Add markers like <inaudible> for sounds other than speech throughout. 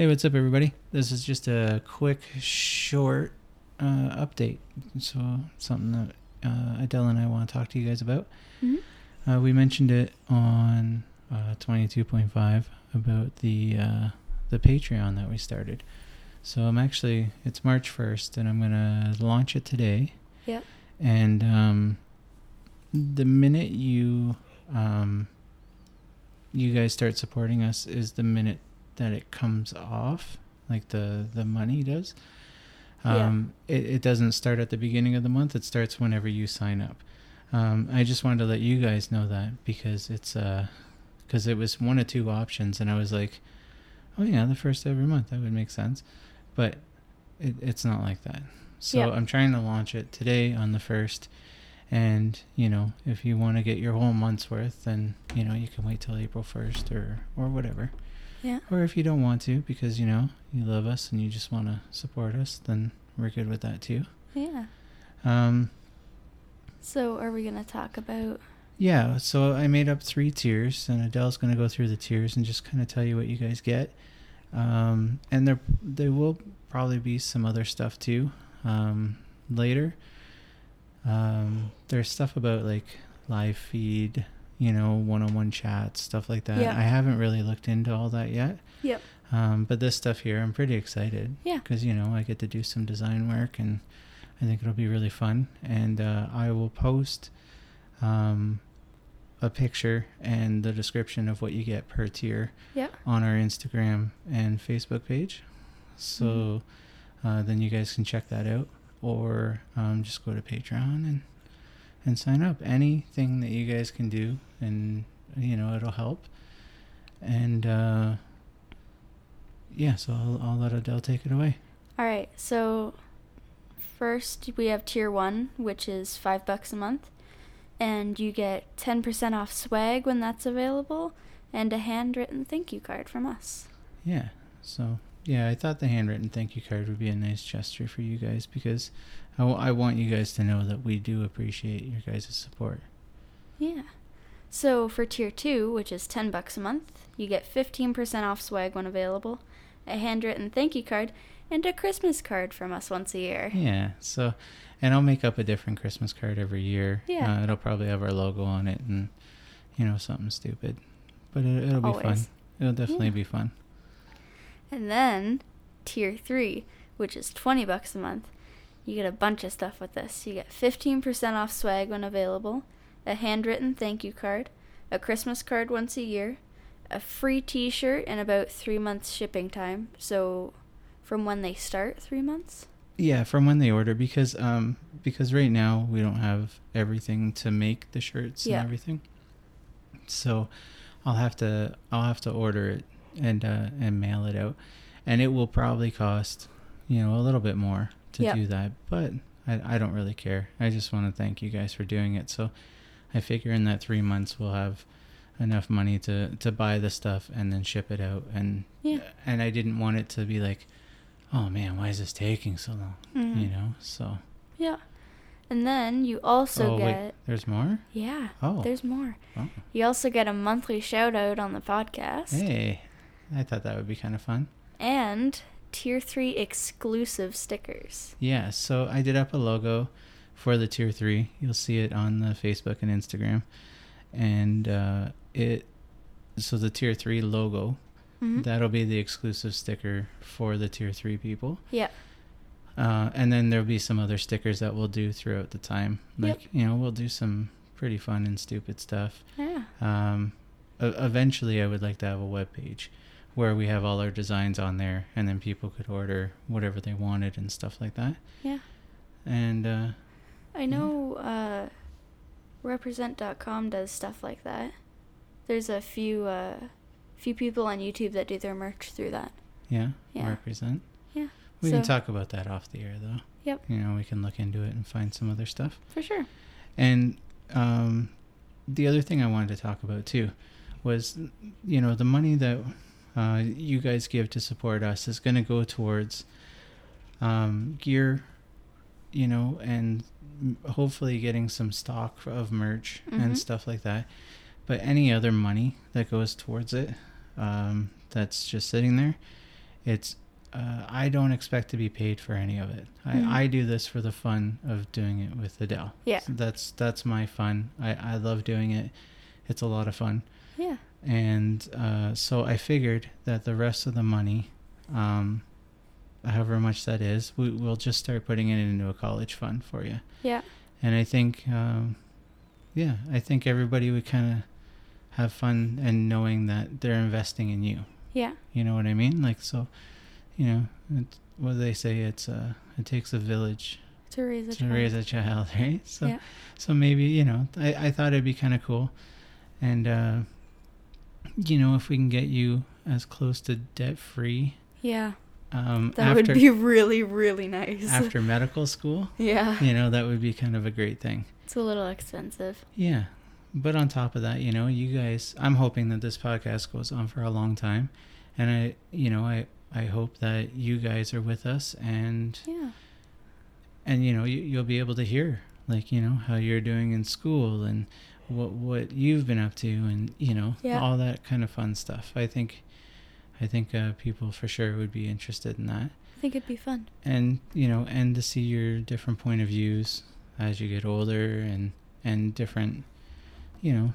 Hey, what's up, everybody? This is just a quick, short uh, update. So, something that uh, Adele and I want to talk to you guys about. Mm-hmm. Uh, we mentioned it on uh, 22.5 about the uh, the Patreon that we started. So, I'm actually, it's March 1st, and I'm going to launch it today. Yep. And um, the minute you um, you guys start supporting us is the minute that it comes off, like the the money does. Yeah. Um, it, it doesn't start at the beginning of the month. It starts whenever you sign up. Um, I just wanted to let you guys know that because it's uh, because it was one of two options, and I was like, oh yeah, the first every month that would make sense, but it, it's not like that. So Yeah. I'm trying to launch it today on the first, and you know if you want to get your whole month's worth, then you know you can wait till April first or or whatever. Yeah. Or if you don't want to because you know you love us and you just want to support us, then we're good with that too. Yeah. Um, So, are we gonna talk about? yeah, so I made up three tiers, and Adele's going to go through the tiers and just kind of tell you what you guys get. Um, and there, there will probably be some other stuff too um, later. Um, there's stuff about like live feed, you know, one-on-one chats, stuff like that. Yeah. I haven't really looked into all that yet. Yep. Um, but this stuff here, I'm pretty excited. Yeah. Because you know I get to do some design work, and I think it'll be really fun. And uh, I will post um, a picture and the description of what you get per tier Yeah. on our Instagram and Facebook page. So uh, then you guys can check that out, or um, just go to Patreon and and sign up. Anything that you guys can do, and you know it'll help. And uh, yeah, so I'll, I'll let Adele take it away. All right. So, first we have tier one, which is five bucks a month, and you get ten percent off swag when that's available, and a handwritten thank you card from us. Yeah. So yeah, I thought the handwritten thank you card would be a nice gesture for you guys because I, w- I want you guys to know that we do appreciate your guys' support. Yeah. So for tier two, which is ten bucks a month, you get fifteen percent off swag when available, a handwritten thank you card, and a Christmas card from us once a year. Yeah. So, and I'll make up a different Christmas card every year. Yeah. Uh, it'll probably have our logo on it and, you know, something stupid, but it, it'll be fun. Always. It'll definitely Yeah. be fun. And then tier three, which is 20 bucks a month, you get a bunch of stuff with this. You get 15% off swag when available, a handwritten thank you card, a Christmas card once a year, a free t shirt, and about three months shipping time. So from when they start, three months? Yeah, from when they order because um because right now we don't have everything to make the shirts Yeah. and everything. So I'll have to I'll have to order it and uh and mail it out. And it will probably cost, you know, a little bit more to Yeah. do that, but I I don't really care. I just want to thank you guys for doing it. So I figure in that 3 months we'll have enough money to to buy the stuff and then ship it out and Yeah. and I didn't want it to be like oh man, why is this taking so long? Mhm. You know, so. Yeah. And then you also oh get. wait, there's more. Yeah. Oh. There's more. Oh. You also get a monthly shout out on the podcast. Hey, I thought that would be kind of fun. and tier 3 exclusive stickers. Yeah, so I did up a logo for the tier three. You'll see it on the Facebook and Instagram, and uh, it. So the tier three logo, Mhm. that'll be the exclusive sticker for the tier three people. Yeah. Uh, and then there'll be some other stickers that we'll do throughout the time. Like Yep. you know, we'll do some pretty fun and stupid stuff. Yeah. Um, eventually, I would like to have a web page where we have all our designs on there, and then people could order whatever they wanted and stuff like that. Yeah. And uh, I know uh, represent.com does stuff like that. There's a few uh, few people on YouTube that do their merch through that. yeah, Yeah. represent. Yeah. We can talk about that off the air, though. Yep. You know, we can look into it and find some other stuff. For sure. And um, the other thing I wanted to talk about too was, you know, the money that uh, you guys give to support us is going to go towards um, gear, you know, and hopefully getting some stock of merch Mhm. and stuff like that. But any other money that goes towards it, um, that's just sitting there, it's uh, I don't expect to be paid for any of it. I, I do this for the fun of doing it with Adele. Yeah. So that's that's my fun. I, I love doing it. It's a lot of fun. Yeah. And uh, so I figured that the rest of the money, um, however much that is, we, we'll just start putting it into a college fund for you. Yeah. And I think, um, yeah, I think everybody would kind of have fun and knowing that they're investing in you. Yeah. You know what I mean? Like so, you know, it, what do they say? It's uh, it takes a village To raise a to child. raise a child, <laughs> right? So, Yeah. so maybe you know, I I thought it'd be kind of cool, and uh, you know, if we can get you as close to debt free, Yeah. um, That after would be really, really nice. after medical school, <laughs> yeah. you know, that would be kind of a great thing. It's a little expensive. Yeah. But on top of that, you know, you guys, I'm hoping that this podcast goes on for a long time. And I, you know, I, I hope that you guys are with us and, Yeah. and, you know, you, you'll be able to hear like, you know, how you're doing in school and what, what you've been up to and, you know, Yeah. all that kind of fun stuff. I think, I think, uh, people for sure would be interested in that. I think it'd be fun. And, you know, and to see your different point of views as you get older and, and different, you know,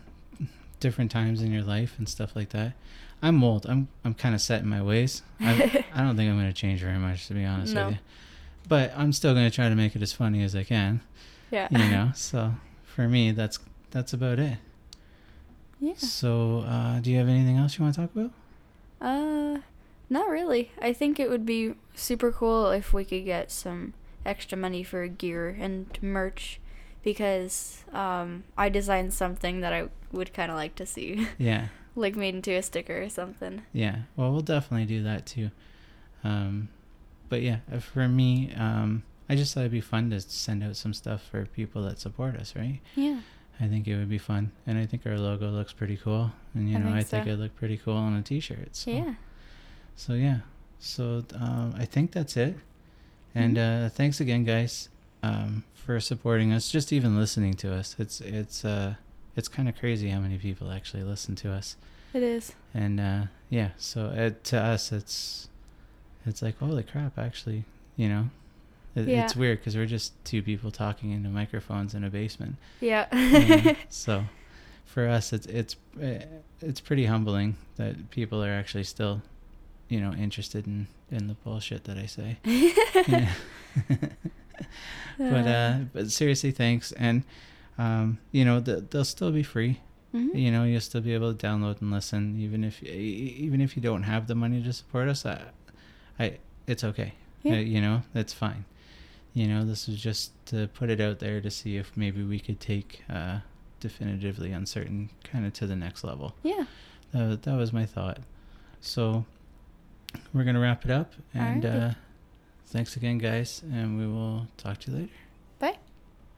different times in your life and stuff like that. I'm old. I'm I'm kind of set in my ways. I I don't think I'm going to change very much, to be honest No. with you. But I'm still going to try to make it as funny as I can. Yeah. You know. so for me, that's that's about it. yeah. So uh, do you have anything else you want to talk about? Uh, not really. I think it would be super cool if we could get some extra money for gear and merch because um I designed something that I would kind of like to see <laughs> Yeah. like made into a sticker or something. Yeah. Well, we'll definitely do that too. Um, but yeah, uh, for me, um, I just thought it'd be fun to send out some stuff for people that support us, right? Yeah. I think it would be fun, and I think our logo looks pretty cool, and you I know, think I think so. it looked pretty cool on a T-shirt. So, Yeah. So yeah, so um, I think that's it, and uh, thanks again, guys, um, for supporting us. Just even listening to us, it's it's uh, it's kind of crazy how many people actually listen to us, It is. and uh, yeah, so it, to us, it's it's like holy crap, actually, you know. It, Yeah. It's weird because we're just two people talking into microphones in a basement. Yeah. <laughs> <laughs> so for us it's it's eh, it's pretty humbling that people are actually still you know interested in in the bullshit that i say <laughs> but uh but seriously thanks and um you know th- they'll still be free Mhm. you know you'll still be able to download and listen even if even if you don't have the money to support us i i it's okay Yeah. Uh, you know that's fine you know this is just to put it out there to see if maybe we could take uh definitively uncertain kind of to the next level Yeah. that, that was my thought so we're gonna wrap it up and Alrighty. uh thanks again guys and we will talk to you later